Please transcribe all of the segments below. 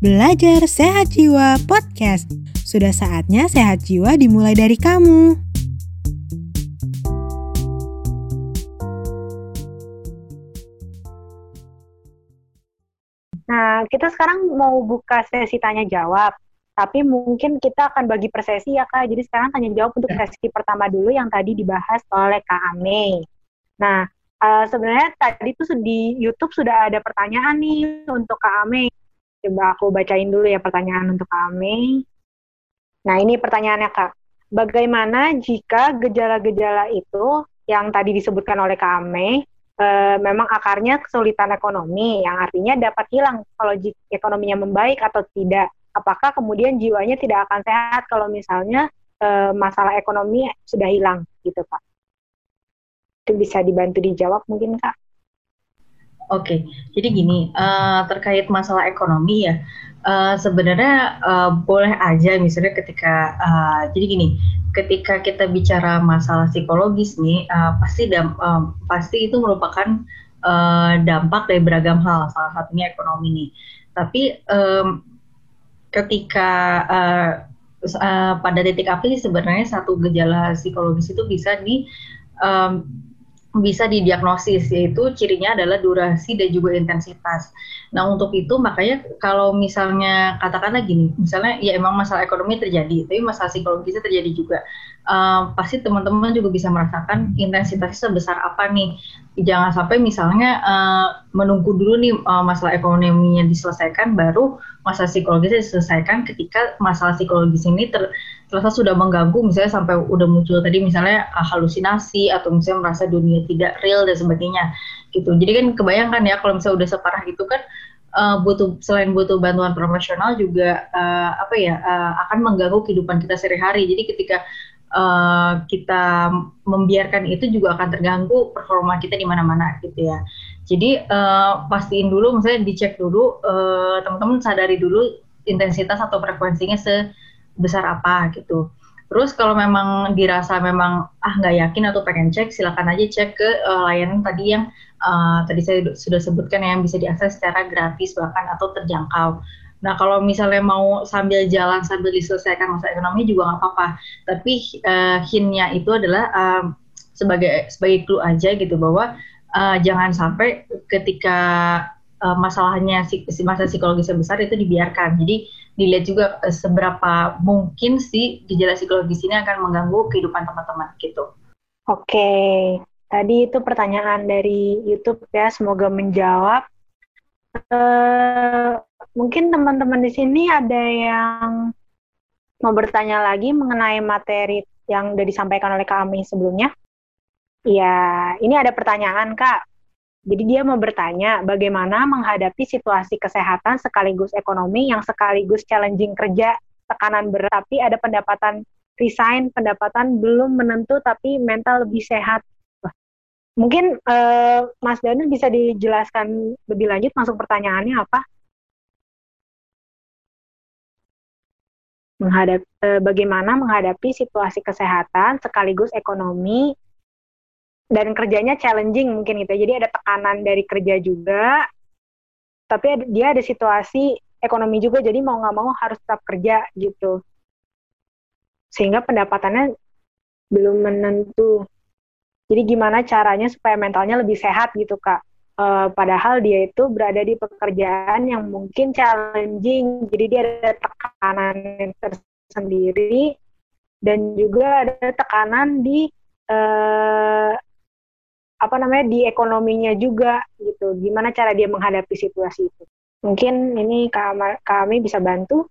Belajar Sehat Jiwa Podcast. Sudah saatnya sehat jiwa dimulai dari kamu. Nah, kita sekarang mau buka sesi tanya jawab. Tapi mungkin kita akan bagi per sesi ya Kak. Jadi sekarang tanya jawab untuk ya. sesi pertama dulu yang tadi dibahas oleh Kak Ame. Nah, uh, sebenarnya tadi tuh di YouTube sudah ada pertanyaan nih untuk Kak Ame. Coba aku bacain dulu ya pertanyaan untuk Kak Ame. Nah, ini pertanyaannya Kak. Bagaimana jika gejala-gejala itu yang tadi disebutkan oleh Kak Ame e, memang akarnya kesulitan ekonomi yang artinya dapat hilang kalau ekonominya membaik atau tidak. Apakah kemudian jiwanya tidak akan sehat kalau misalnya e, masalah ekonomi sudah hilang gitu Pak? itu bisa dibantu dijawab mungkin kak. Oke, jadi gini uh, terkait masalah ekonomi ya, uh, sebenarnya uh, boleh aja misalnya ketika uh, jadi gini, ketika kita bicara masalah psikologis nih, uh, pasti dam, uh, pasti itu merupakan uh, dampak dari beragam hal, salah satunya ekonomi nih. Tapi um, ketika uh, uh, pada titik api sebenarnya satu gejala psikologis itu bisa di um, bisa didiagnosis yaitu cirinya adalah durasi dan juga intensitas. Nah untuk itu makanya kalau misalnya katakanlah gini, misalnya ya emang masalah ekonomi terjadi, tapi masalah psikologisnya terjadi juga. Uh, pasti teman-teman juga bisa merasakan intensitasnya sebesar apa nih. Jangan sampai misalnya uh, menunggu dulu nih uh, masalah ekonominya diselesaikan, baru masalah psikologisnya diselesaikan ketika masalah psikologis ini ter terasa sudah mengganggu misalnya sampai udah muncul tadi misalnya uh, halusinasi atau misalnya merasa dunia tidak real dan sebagainya gitu jadi kan kebayangkan ya kalau misalnya udah separah itu kan uh, butuh selain butuh bantuan profesional juga uh, apa ya uh, akan mengganggu kehidupan kita sehari-hari jadi ketika uh, kita membiarkan itu juga akan terganggu performa kita di mana-mana gitu ya jadi uh, pastiin dulu misalnya dicek dulu uh, teman-teman sadari dulu intensitas atau frekuensinya se besar apa gitu. Terus kalau memang dirasa memang ah nggak yakin atau pengen cek, silakan aja cek ke uh, layanan tadi yang uh, tadi saya sudah sebutkan yang bisa diakses secara gratis bahkan atau terjangkau. Nah kalau misalnya mau sambil jalan sambil diselesaikan masa ekonomi juga nggak apa-apa. Tapi uh, hintnya itu adalah uh, sebagai sebagai clue aja gitu bahwa uh, jangan sampai ketika uh, masalahnya masa psikologisnya besar itu dibiarkan. Jadi dilihat juga uh, seberapa mungkin sih gejala psikologis ini akan mengganggu kehidupan teman-teman gitu. Oke, tadi itu pertanyaan dari YouTube ya, semoga menjawab. Uh, mungkin teman-teman di sini ada yang mau bertanya lagi mengenai materi yang sudah disampaikan oleh kami sebelumnya. Ya, ini ada pertanyaan Kak. Jadi dia mau bertanya bagaimana menghadapi situasi kesehatan sekaligus ekonomi yang sekaligus challenging kerja, tekanan berat, tapi ada pendapatan resign, pendapatan belum menentu tapi mental lebih sehat. Mungkin uh, Mas Daniel bisa dijelaskan lebih lanjut masuk pertanyaannya apa? Menghadap, uh, bagaimana menghadapi situasi kesehatan sekaligus ekonomi dan kerjanya challenging mungkin gitu. Jadi ada tekanan dari kerja juga, tapi dia ada situasi ekonomi juga, jadi mau nggak mau harus tetap kerja gitu. Sehingga pendapatannya belum menentu. Jadi gimana caranya supaya mentalnya lebih sehat gitu kak? Uh, padahal dia itu berada di pekerjaan yang mungkin challenging, jadi dia ada tekanan tersendiri dan juga ada tekanan di uh, apa namanya di ekonominya juga gitu. Gimana cara dia menghadapi situasi itu? Mungkin ini kami bisa bantu.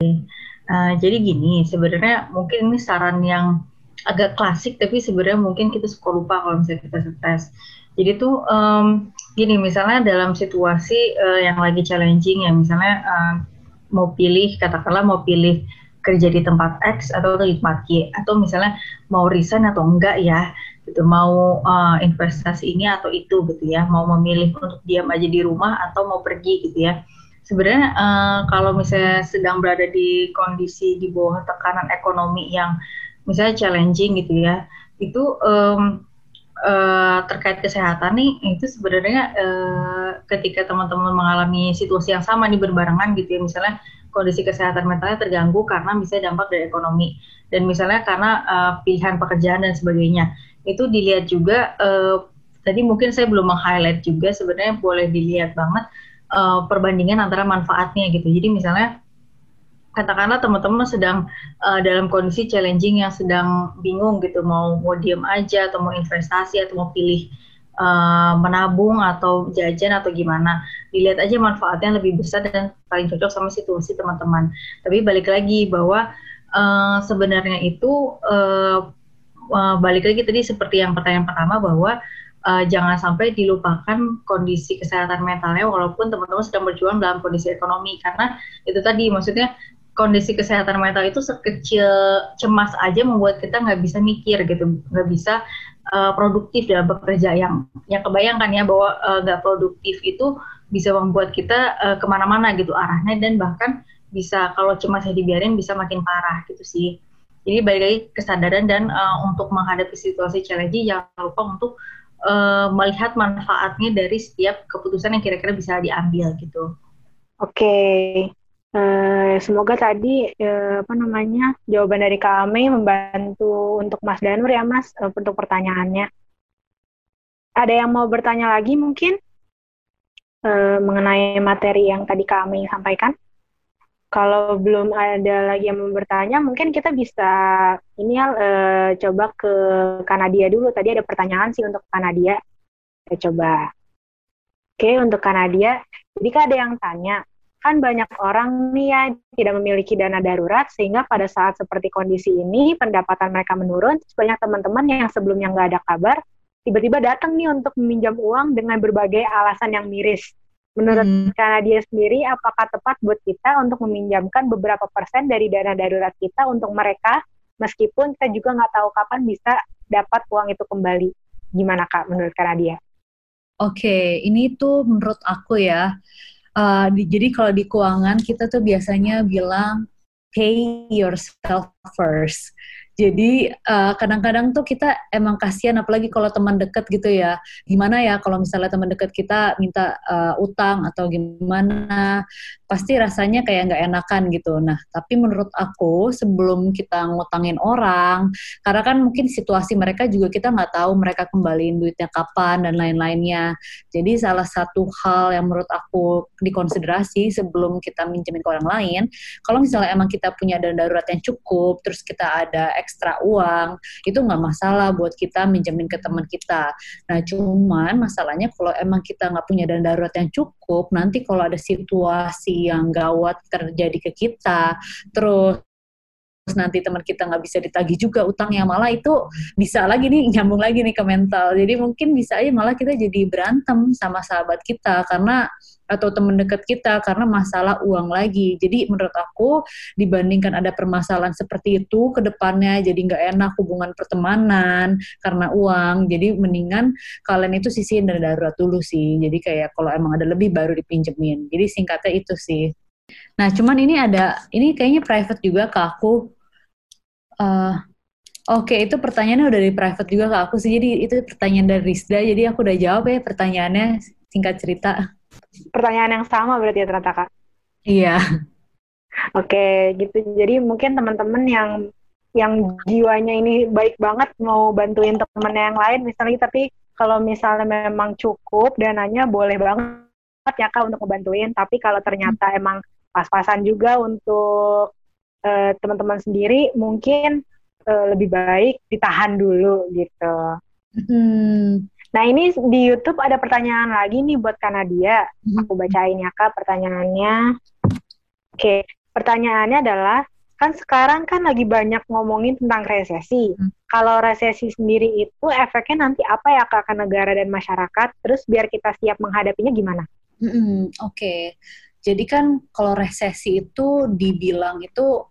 Uh, jadi gini, sebenarnya mungkin ini saran yang agak klasik, tapi sebenarnya mungkin kita suka lupa kalau misalnya kita stres. Jadi tuh um, gini, misalnya dalam situasi uh, yang lagi challenging, ya misalnya uh, mau pilih, katakanlah mau pilih kerja di tempat X atau di tempat Y, atau misalnya mau resign atau enggak ya gitu mau uh, investasi ini atau itu gitu ya mau memilih untuk diam aja di rumah atau mau pergi gitu ya. Sebenarnya uh, kalau misalnya sedang berada di kondisi di bawah tekanan ekonomi yang misalnya challenging gitu ya itu um, uh, terkait kesehatan nih itu sebenarnya uh, ketika teman-teman mengalami situasi yang sama nih berbarengan gitu ya misalnya kondisi kesehatan mentalnya terganggu karena misalnya dampak dari ekonomi. Dan misalnya karena uh, pilihan pekerjaan dan sebagainya. Itu dilihat juga uh, tadi mungkin saya belum meng-highlight juga sebenarnya boleh dilihat banget uh, perbandingan antara manfaatnya gitu. Jadi misalnya katakanlah teman-teman sedang uh, dalam kondisi challenging yang sedang bingung gitu mau mau diem aja atau mau investasi atau mau pilih uh, menabung atau jajan atau gimana. Dilihat aja manfaatnya lebih besar dan paling cocok sama situasi teman-teman. Tapi balik lagi bahwa uh, sebenarnya itu uh, uh, balik lagi tadi seperti yang pertanyaan pertama bahwa uh, jangan sampai dilupakan kondisi kesehatan mentalnya walaupun teman-teman sedang berjuang dalam kondisi ekonomi. Karena itu tadi maksudnya kondisi kesehatan mental itu sekecil cemas aja membuat kita nggak bisa mikir gitu, nggak bisa uh, produktif dalam bekerja yang yang kebayangkan ya bahwa eh, nggak uh, produktif itu bisa membuat kita uh, ke mana-mana gitu arahnya dan bahkan bisa kalau cemasnya dibiarin bisa makin parah gitu sih. Jadi balik lagi kesadaran dan uh, untuk menghadapi situasi challenging jangan lupa untuk uh, melihat manfaatnya dari setiap keputusan yang kira-kira bisa diambil gitu. Oke, okay. Uh, semoga tadi uh, apa namanya jawaban dari kami membantu untuk Mas Danur ya Mas uh, untuk pertanyaannya. Ada yang mau bertanya lagi mungkin uh, mengenai materi yang tadi kami sampaikan? Kalau belum ada lagi yang mau bertanya, mungkin kita bisa ini ya coba ke Kanadia dulu. Tadi ada pertanyaan sih untuk Kanadia. Kita coba. Oke, untuk Kanadia. Jadi ada yang tanya, kan banyak orang nih ya tidak memiliki dana darurat sehingga pada saat seperti kondisi ini pendapatan mereka menurun banyak teman-teman yang sebelumnya nggak ada kabar tiba-tiba datang nih untuk meminjam uang dengan berbagai alasan yang miris menurut hmm. karena dia sendiri apakah tepat buat kita untuk meminjamkan beberapa persen dari dana darurat kita untuk mereka meskipun kita juga nggak tahu kapan bisa dapat uang itu kembali gimana kak menurut Kanadia? Oke, okay, ini tuh menurut aku ya Uh, di, jadi kalau di keuangan kita tuh biasanya bilang pay yourself first. Jadi eh, kadang-kadang tuh kita emang kasihan apalagi kalau teman deket gitu ya. Gimana ya kalau misalnya teman deket kita minta uh, utang atau gimana, pasti rasanya kayak nggak enakan gitu. Nah, tapi menurut aku sebelum kita ngutangin orang, karena kan mungkin situasi mereka juga kita nggak tahu mereka kembaliin duitnya kapan dan lain-lainnya. Jadi salah satu hal yang menurut aku dikonsiderasi sebelum kita minjemin ke orang lain, kalau misalnya emang kita punya dana darurat yang cukup, terus kita ada ekstra uang itu nggak masalah buat kita minjemin ke teman kita. Nah cuman masalahnya kalau emang kita nggak punya dana darurat yang cukup, nanti kalau ada situasi yang gawat terjadi ke kita, terus terus nanti teman kita nggak bisa ditagih juga utangnya malah itu bisa lagi nih nyambung lagi nih ke mental jadi mungkin bisa aja malah kita jadi berantem sama sahabat kita karena atau teman dekat kita karena masalah uang lagi. Jadi menurut aku dibandingkan ada permasalahan seperti itu ke depannya jadi nggak enak hubungan pertemanan karena uang. Jadi mendingan kalian itu sisihin dari darurat dulu sih. Jadi kayak kalau emang ada lebih baru dipinjemin. Jadi singkatnya itu sih. Nah, cuman ini ada ini kayaknya private juga ke aku. Uh, Oke, okay, itu pertanyaannya udah dari private juga ke aku sih. Jadi itu pertanyaan dari Rizda. Jadi aku udah jawab ya pertanyaannya singkat cerita pertanyaan yang sama berarti ya ternyata kak iya oke gitu jadi mungkin teman-teman yang yang jiwanya ini baik banget mau bantuin temen yang lain misalnya tapi kalau misalnya memang cukup dananya boleh banget ya kak untuk ngebantuin tapi kalau ternyata hmm. emang pas-pasan juga untuk uh, teman-teman sendiri mungkin uh, lebih baik ditahan dulu gitu. Hmm. Nah ini di YouTube ada pertanyaan lagi nih buat Kanadia. Mhm. Aku bacain ya kak pertanyaannya. Oke, pertanyaannya adalah kan sekarang kan lagi banyak ngomongin tentang resesi. Hmm. Kalau resesi sendiri itu efeknya nanti apa ya kak ke negara dan masyarakat? Terus biar kita siap menghadapinya gimana? Hmm, Oke, okay. jadi kan kalau resesi itu dibilang itu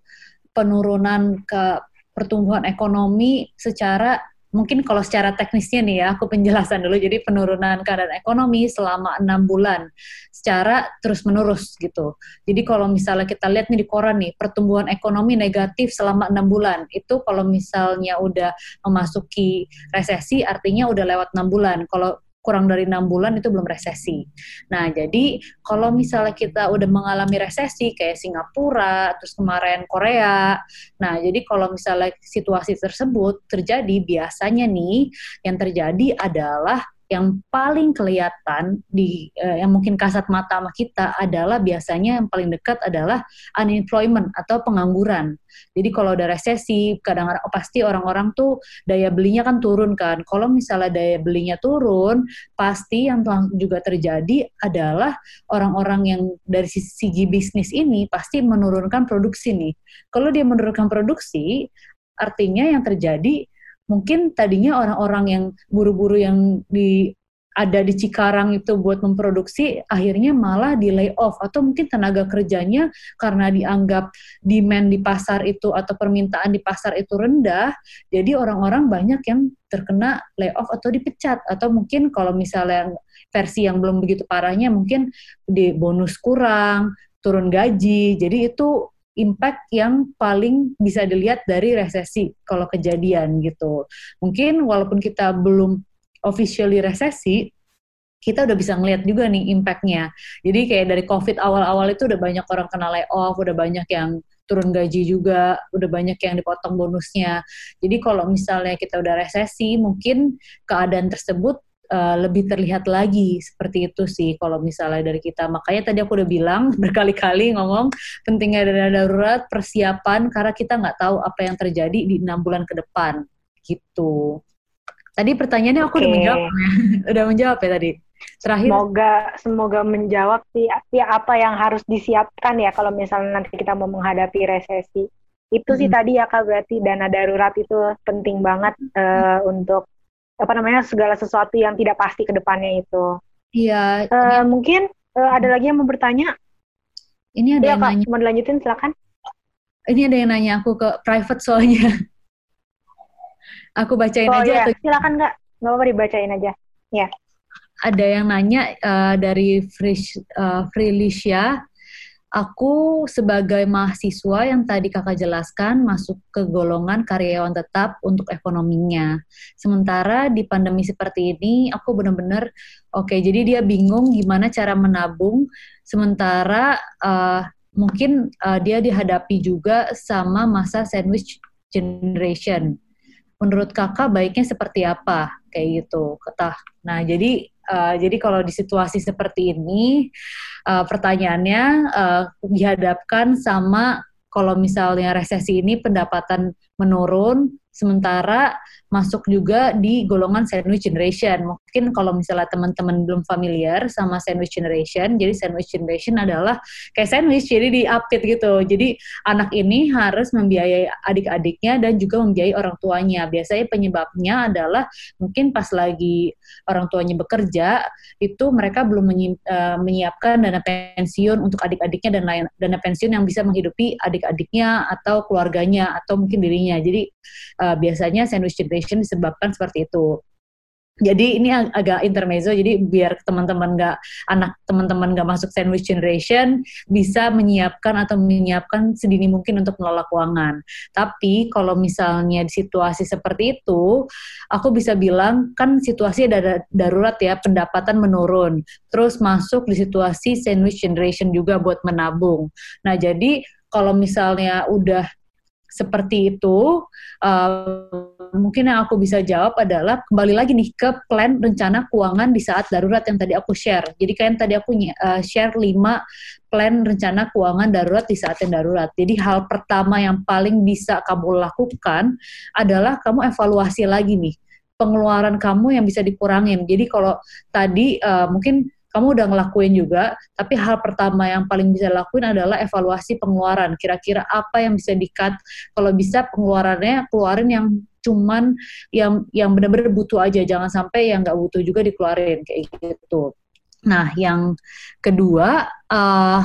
penurunan ke pertumbuhan ekonomi secara mungkin kalau secara teknisnya nih ya, aku penjelasan dulu. Jadi penurunan keadaan ekonomi selama enam bulan secara terus menerus gitu. Jadi kalau misalnya kita lihat nih di koran nih, pertumbuhan ekonomi negatif selama enam bulan itu kalau misalnya udah memasuki resesi artinya udah lewat enam bulan. Kalau kurang dari enam bulan itu belum resesi. Nah, jadi kalau misalnya kita udah mengalami resesi kayak Singapura, terus kemarin Korea, nah jadi kalau misalnya situasi tersebut terjadi, biasanya nih yang terjadi adalah yang paling kelihatan di uh, yang mungkin kasat mata kita adalah biasanya yang paling dekat adalah unemployment atau pengangguran. Jadi kalau ada resesi, kadang-kadang oh, pasti orang-orang tuh daya belinya kan turun kan. Kalau misalnya daya belinya turun, pasti yang juga terjadi adalah orang-orang yang dari segi bisnis ini pasti menurunkan produksi nih. Kalau dia menurunkan produksi, artinya yang terjadi mungkin tadinya orang-orang yang buru-buru yang di ada di Cikarang itu buat memproduksi akhirnya malah di lay off atau mungkin tenaga kerjanya karena dianggap demand di pasar itu atau permintaan di pasar itu rendah jadi orang-orang banyak yang terkena lay off atau dipecat. Atau mungkin kalau misalnya versi yang belum begitu parahnya mungkin di bonus kurang turun gaji. Jadi itu impact yang paling bisa dilihat dari resesi kalau kejadian gitu. Mungkin walaupun kita belum officially resesi, kita udah bisa ngeliat juga nih impactnya. Jadi kayak dari COVID awal-awal itu udah banyak orang kena layoff, udah banyak yang turun gaji juga, udah banyak yang dipotong bonusnya. Jadi kalau misalnya kita udah resesi, mungkin keadaan tersebut uh, lebih terlihat lagi seperti itu sih kalau misalnya dari kita. Makanya tadi aku udah bilang berkali-kali ngomong pentingnya dana darurat persiapan karena kita nggak tahu apa yang terjadi di enam bulan ke depan gitu. Tadi pertanyaannya aku okay. udah menjawab ya, udah menjawab ya tadi. Terakhir. Semoga semoga menjawab sih ya apa yang harus disiapkan ya kalau misalnya nanti kita mau menghadapi resesi. Itu hmm. sih tadi ya kak berarti dana darurat itu penting banget uh, untuk apa namanya segala sesuatu yang tidak pasti ke depannya itu. Iya. Uh, mungkin uh, ada lagi yang mau bertanya? Ini ada ya, yang Kak, nanya. Mau dilanjutin silakan. Ini ada yang nanya aku ke private soalnya. aku bacain oh, aja. Iya. Atau... Silakan Kak. Nggak apa-apa dibacain aja. Ya. Ada yang nanya uh, dari Frisch, uh, Frilicia Aku sebagai mahasiswa yang tadi kakak jelaskan masuk ke golongan karyawan tetap untuk ekonominya. Sementara di pandemi seperti ini, aku benar-benar oke. Okay, jadi dia bingung gimana cara menabung. Sementara uh, mungkin uh, dia dihadapi juga sama masa sandwich generation. Menurut kakak baiknya seperti apa? Kayak gitu, ketah. Nah jadi uh, jadi kalau di situasi seperti ini uh, pertanyaannya uh, dihadapkan sama kalau misalnya resesi ini pendapatan menurun, sementara masuk juga di golongan sandwich generation. Mungkin kalau misalnya teman-teman belum familiar sama sandwich generation, jadi sandwich generation adalah kayak sandwich, jadi diapit gitu. Jadi anak ini harus membiayai adik-adiknya dan juga membiayai orang tuanya. Biasanya penyebabnya adalah mungkin pas lagi orang tuanya bekerja, itu mereka belum eh, menyiapkan dana pensiun untuk adik-adiknya dan lain dana pensiun yang bisa menghidupi adik-adiknya atau keluarganya atau mungkin dirinya. Jadi uh, biasanya sandwich generation disebabkan seperti itu. Jadi ini ag agak intermezzo, jadi biar teman-teman nggak anak teman-teman nggak masuk sandwich generation bisa menyiapkan atau menyiapkan sedini mungkin untuk mengelola keuangan. Tapi kalau misalnya di situasi seperti itu, aku bisa bilang kan situasi ada darurat ya, pendapatan menurun, terus masuk di situasi sandwich generation juga buat menabung. Nah jadi kalau misalnya udah seperti itu, uh, mungkin yang aku bisa jawab adalah kembali lagi nih ke plan rencana keuangan di saat darurat yang tadi aku share. Jadi kayak tadi aku uh, share 5 plan rencana keuangan darurat di saat yang darurat. Jadi hal pertama yang paling bisa kamu lakukan adalah kamu evaluasi lagi nih pengeluaran kamu yang bisa dikurangin. Jadi kalau tadi uh, mungkin kamu udah ngelakuin juga, tapi hal pertama yang paling bisa lakuin adalah evaluasi pengeluaran. Kira-kira apa yang bisa di-cut? Kalau bisa pengeluarannya keluarin yang cuman yang yang benar-benar butuh aja, jangan sampai yang nggak butuh juga dikeluarin kayak gitu. Nah, yang kedua, uh,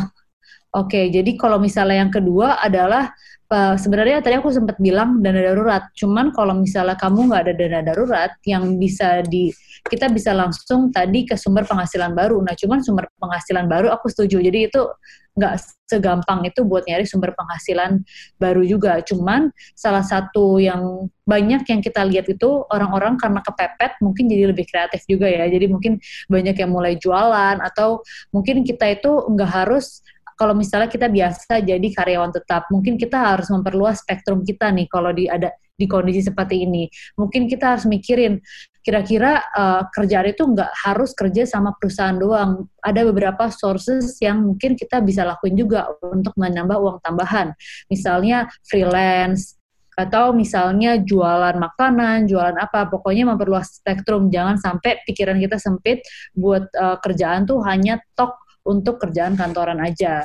oke, okay, jadi kalau misalnya yang kedua adalah uh, sebenarnya tadi aku sempat bilang dana darurat. Cuman kalau misalnya kamu nggak ada dana darurat yang bisa di kita bisa langsung tadi ke sumber penghasilan baru. Nah, cuman sumber penghasilan baru aku setuju. Jadi itu nggak segampang itu buat nyari sumber penghasilan baru juga. Cuman salah satu yang banyak yang kita lihat itu orang-orang karena kepepet mungkin jadi lebih kreatif juga ya. Jadi mungkin banyak yang mulai jualan atau mungkin kita itu nggak harus kalau misalnya kita biasa jadi karyawan tetap, mungkin kita harus memperluas spektrum kita nih kalau di ada di kondisi seperti ini. Mungkin kita harus mikirin kira-kira uh, kerjaan itu nggak harus kerja sama perusahaan doang. Ada beberapa sources yang mungkin kita bisa lakuin juga untuk menambah uang tambahan. Misalnya freelance, atau misalnya jualan makanan, jualan apa, pokoknya memperluas spektrum. Jangan sampai pikiran kita sempit buat uh, kerjaan tuh hanya tok untuk kerjaan kantoran aja.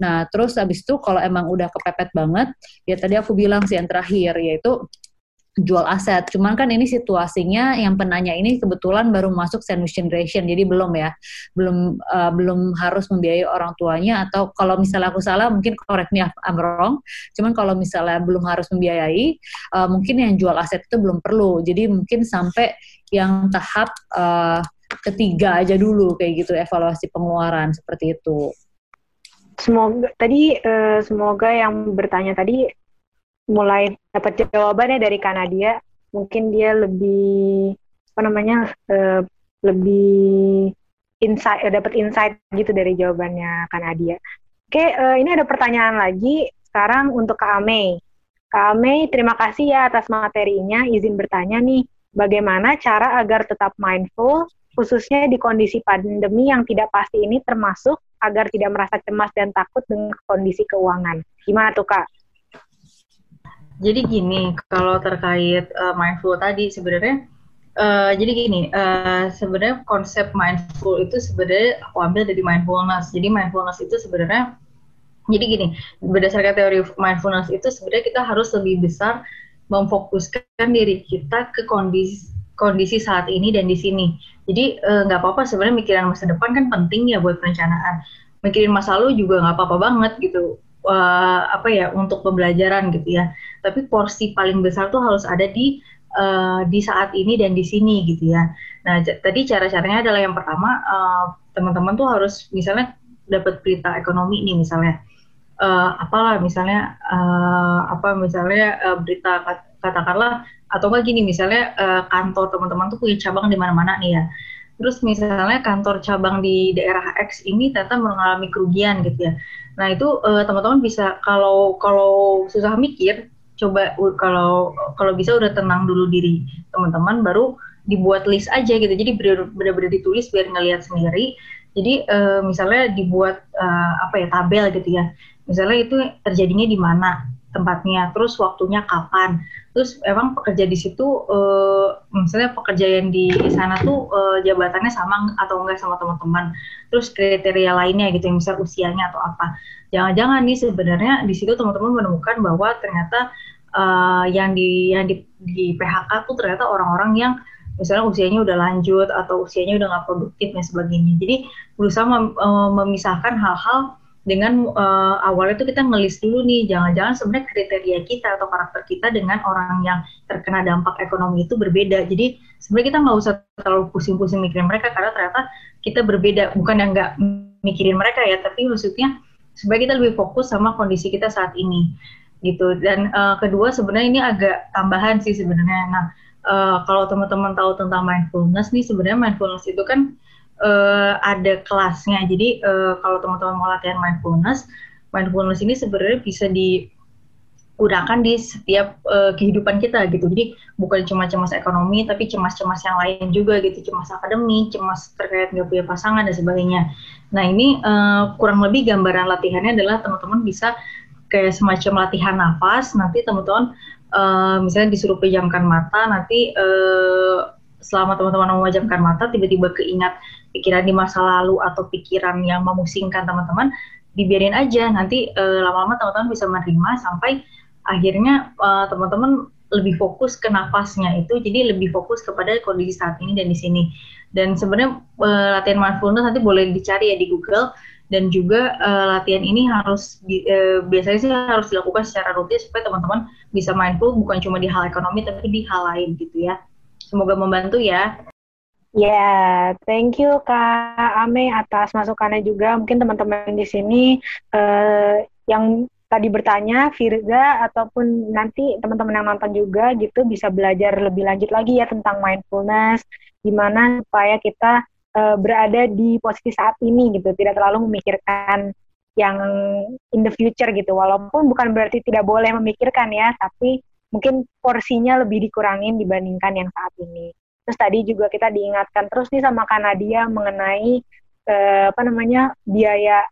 Nah, terus habis itu kalau emang udah kepepet banget, ya tadi aku bilang sih yang terakhir yaitu jual aset. Cuman kan ini situasinya yang penanya ini kebetulan baru masuk sandwich generation, jadi belum ya, belum uh, belum harus membiayai orang tuanya atau kalau misalnya aku salah mungkin correct me if I'm wrong. Cuman kalau misalnya belum harus membiayai, uh, mungkin yang jual aset itu belum perlu. Jadi mungkin sampai yang tahap uh, ketiga aja dulu kayak gitu evaluasi pengeluaran seperti itu. Semoga tadi uh, semoga yang bertanya tadi mulai dapat jawabannya dari Kanadia. Mungkin dia lebih apa namanya uh, lebih insight uh, dapat insight gitu dari jawabannya Kanadia. Oke, uh, ini ada pertanyaan lagi sekarang untuk Kak Ame. Kak Ame, terima kasih ya atas materinya. Izin bertanya nih, bagaimana cara agar tetap mindful khususnya di kondisi pandemi yang tidak pasti ini termasuk agar tidak merasa cemas dan takut dengan kondisi keuangan. Gimana tuh Kak? Jadi gini, kalau terkait uh, mindful tadi sebenarnya uh, jadi gini, uh, sebenarnya konsep mindful itu sebenarnya aku ambil dari mindfulness. Jadi mindfulness itu sebenarnya jadi gini, berdasarkan teori mindfulness itu sebenarnya kita harus lebih besar memfokuskan diri kita ke kondisi kondisi saat ini dan di sini. Jadi eh, nggak uh, apa-apa sebenarnya mikiran masa depan kan penting ya buat perencanaan. Mikirin masa lalu juga nggak apa-apa banget gitu. Uh, apa ya untuk pembelajaran gitu ya. Tapi porsi paling besar tuh harus ada di uh, di saat ini dan di sini gitu ya. Nah tadi cara-caranya adalah yang pertama uh, teman-teman tuh harus misalnya dapat berita ekonomi nih misalnya. Uh, apalah misalnya uh, apa misalnya uh, berita katakanlah atau enggak gini misalnya uh, kantor teman-teman tuh punya cabang di mana-mana nih ya. Terus misalnya kantor cabang di daerah X ini ternyata mengalami kerugian gitu ya. Nah itu uh, teman-teman bisa kalau kalau susah mikir coba kalau kalau bisa udah tenang dulu diri teman-teman baru dibuat list aja gitu. Jadi benar-benar ditulis biar ngelihat sendiri. Jadi uh, misalnya dibuat uh, apa ya tabel gitu ya. Misalnya itu terjadinya di mana tempatnya, terus waktunya kapan, terus emang pekerja di situ, uh, misalnya pekerja yang di sana tuh uh, jabatannya sama atau enggak sama teman-teman, terus kriteria lainnya gitu, yang misal usianya atau apa. Jangan-jangan nih sebenarnya di situ teman-teman menemukan bahwa ternyata uh, yang di yang di, di PHK tuh ternyata orang-orang yang misalnya usianya udah lanjut atau usianya udah nggak produktif dan sebagainya. Jadi berusaha mem, memisahkan hal-hal dengan uh, awalnya itu kita ngelis dulu nih jangan-jangan sebenarnya kriteria kita atau karakter kita dengan orang yang terkena dampak ekonomi itu berbeda. Jadi sebenarnya kita nggak usah terlalu pusing-pusing mikirin mereka karena ternyata kita berbeda. Bukan yang nggak mikirin mereka ya tapi maksudnya sebenarnya kita lebih fokus sama kondisi kita saat ini gitu. Dan uh, kedua sebenarnya ini agak tambahan sih sebenarnya. Nah uh, kalau teman-teman tahu tentang mindfulness nih sebenarnya mindfulness itu kan uh, ada kelasnya. Jadi uh, kalau teman-teman mau latihan mindfulness, mindfulness ini sebenarnya bisa digunakan di setiap uh, kehidupan kita gitu. Jadi bukan cuma cemas ekonomi, tapi cemas-cemas yang lain juga gitu, cemas akademik, cemas terkait nggak punya pasangan dan sebagainya. Nah ini uh, kurang lebih gambaran latihannya adalah teman-teman bisa kayak semacam latihan nafas. Nanti teman-teman uh, misalnya disuruh pejamkan mata, nanti uh, selama teman-teman memejamkan mata tiba-tiba keingat pikiran di masa lalu atau pikiran yang memusingkan teman-teman dibiarin aja. Nanti uh, lama-lama teman-teman bisa menerima sampai akhirnya uh, teman-teman lebih fokus ke nafasnya itu. Jadi lebih fokus kepada kondisi saat ini dan di sini. Dan sebenarnya uh, latihan mindfulness nanti boleh dicari ya di Google. Dan juga uh, latihan ini harus uh, biasanya sih harus dilakukan secara rutin supaya teman-teman bisa mindful bukan cuma di hal ekonomi tapi di hal lain gitu ya. Semoga membantu ya. Ya, yeah, thank you Kak Ame atas masukannya juga. Mungkin teman-teman di sini uh, yang tadi bertanya, Firza ataupun nanti teman-teman yang nonton juga gitu bisa belajar lebih lanjut lagi ya tentang mindfulness, gimana supaya kita uh, berada di posisi saat ini gitu, tidak terlalu memikirkan yang in the future gitu. Walaupun bukan berarti tidak boleh memikirkan ya, tapi mungkin porsinya lebih dikurangin dibandingkan yang saat ini. Terus tadi juga kita diingatkan terus nih sama Kanadia mengenai eh, apa namanya biaya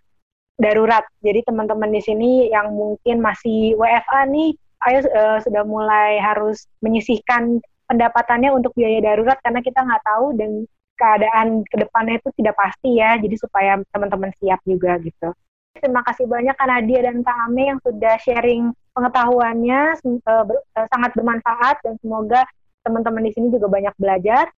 darurat. Jadi teman-teman di sini yang mungkin masih WFA nih, ayo eh, sudah mulai harus menyisihkan pendapatannya untuk biaya darurat karena kita nggak tahu dan keadaan ke depannya itu tidak pasti ya. Jadi supaya teman-teman siap juga gitu. Terima kasih banyak Kak Nadia dan Kak Ame yang sudah sharing pengetahuannya ber, uh, sangat bermanfaat dan semoga teman-teman di sini juga banyak belajar.